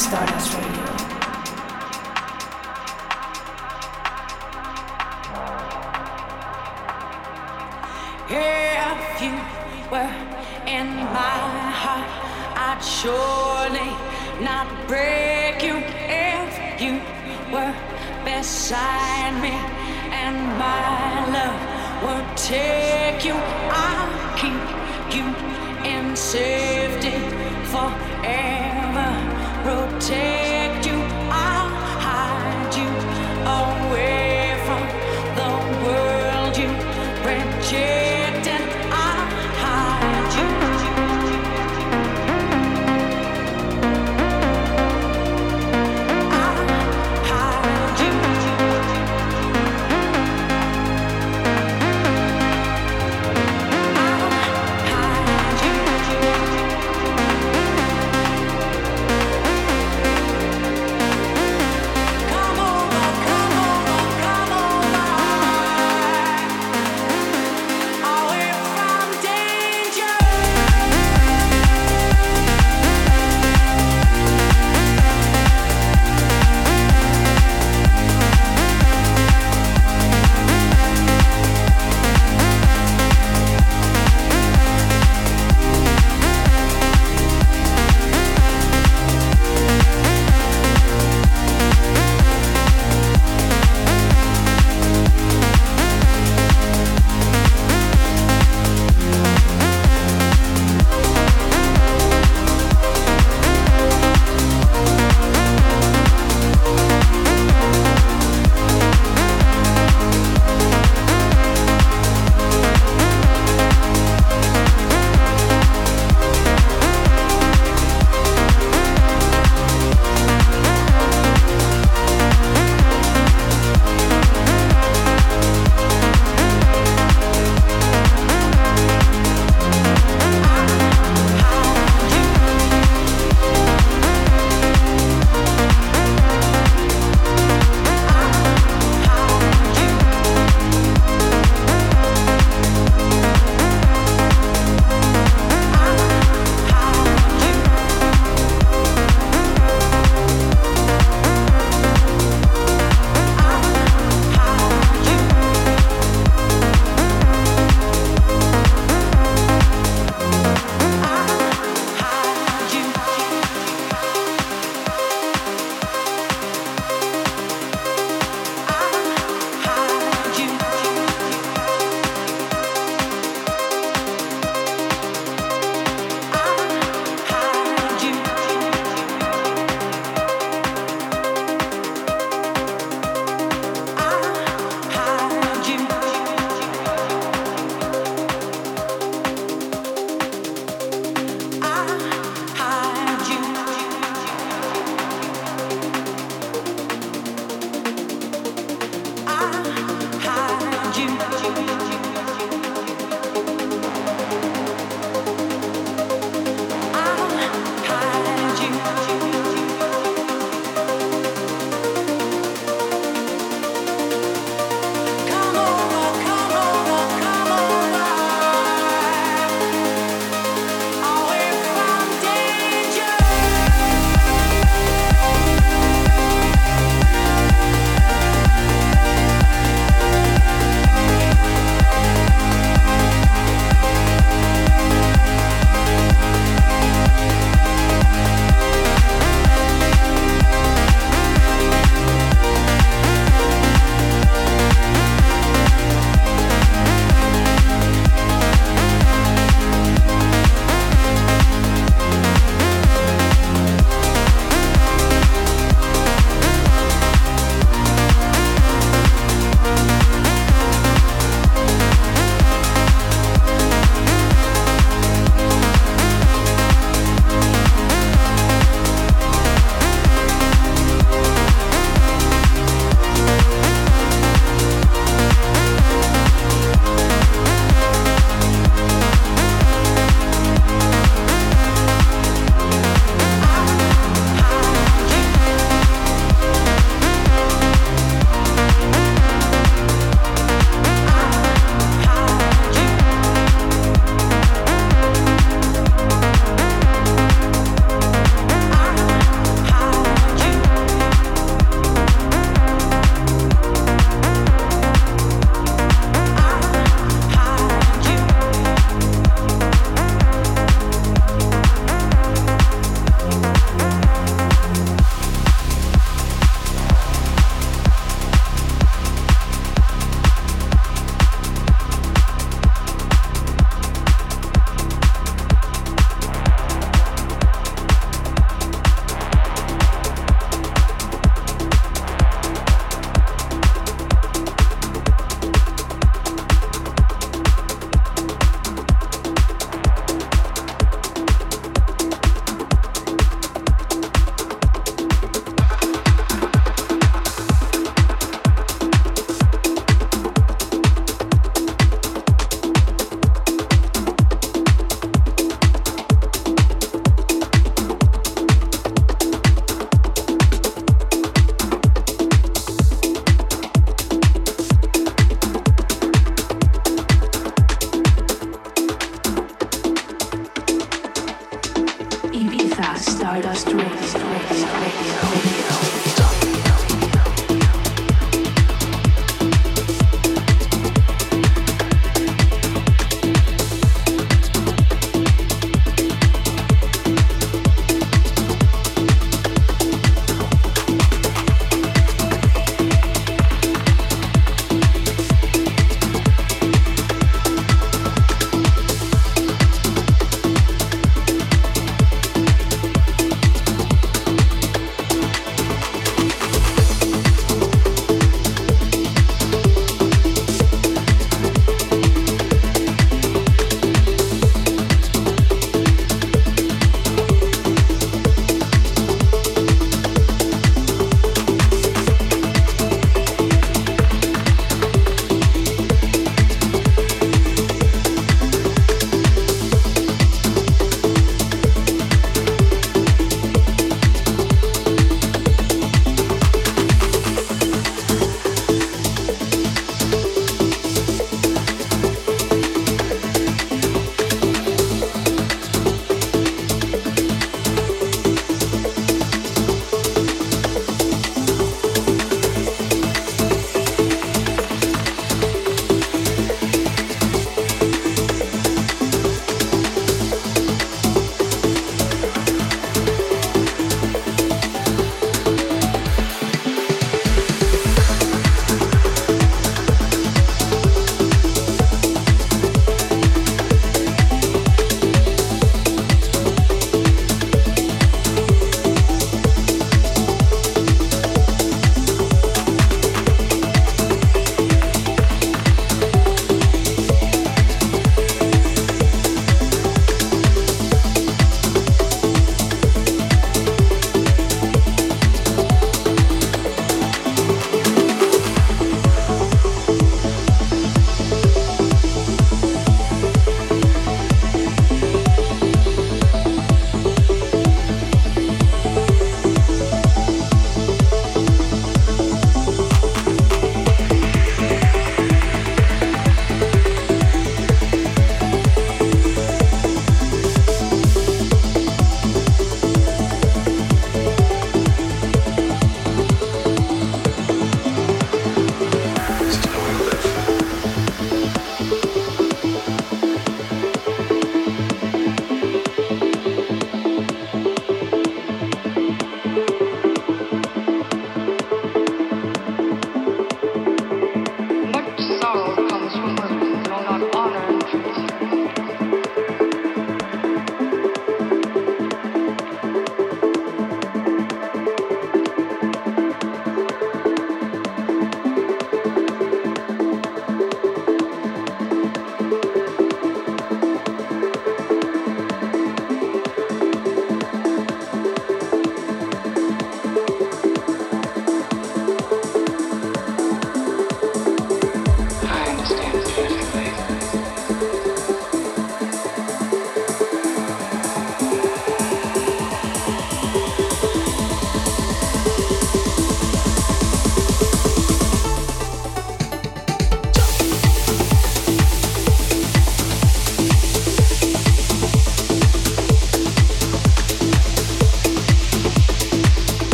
Stardust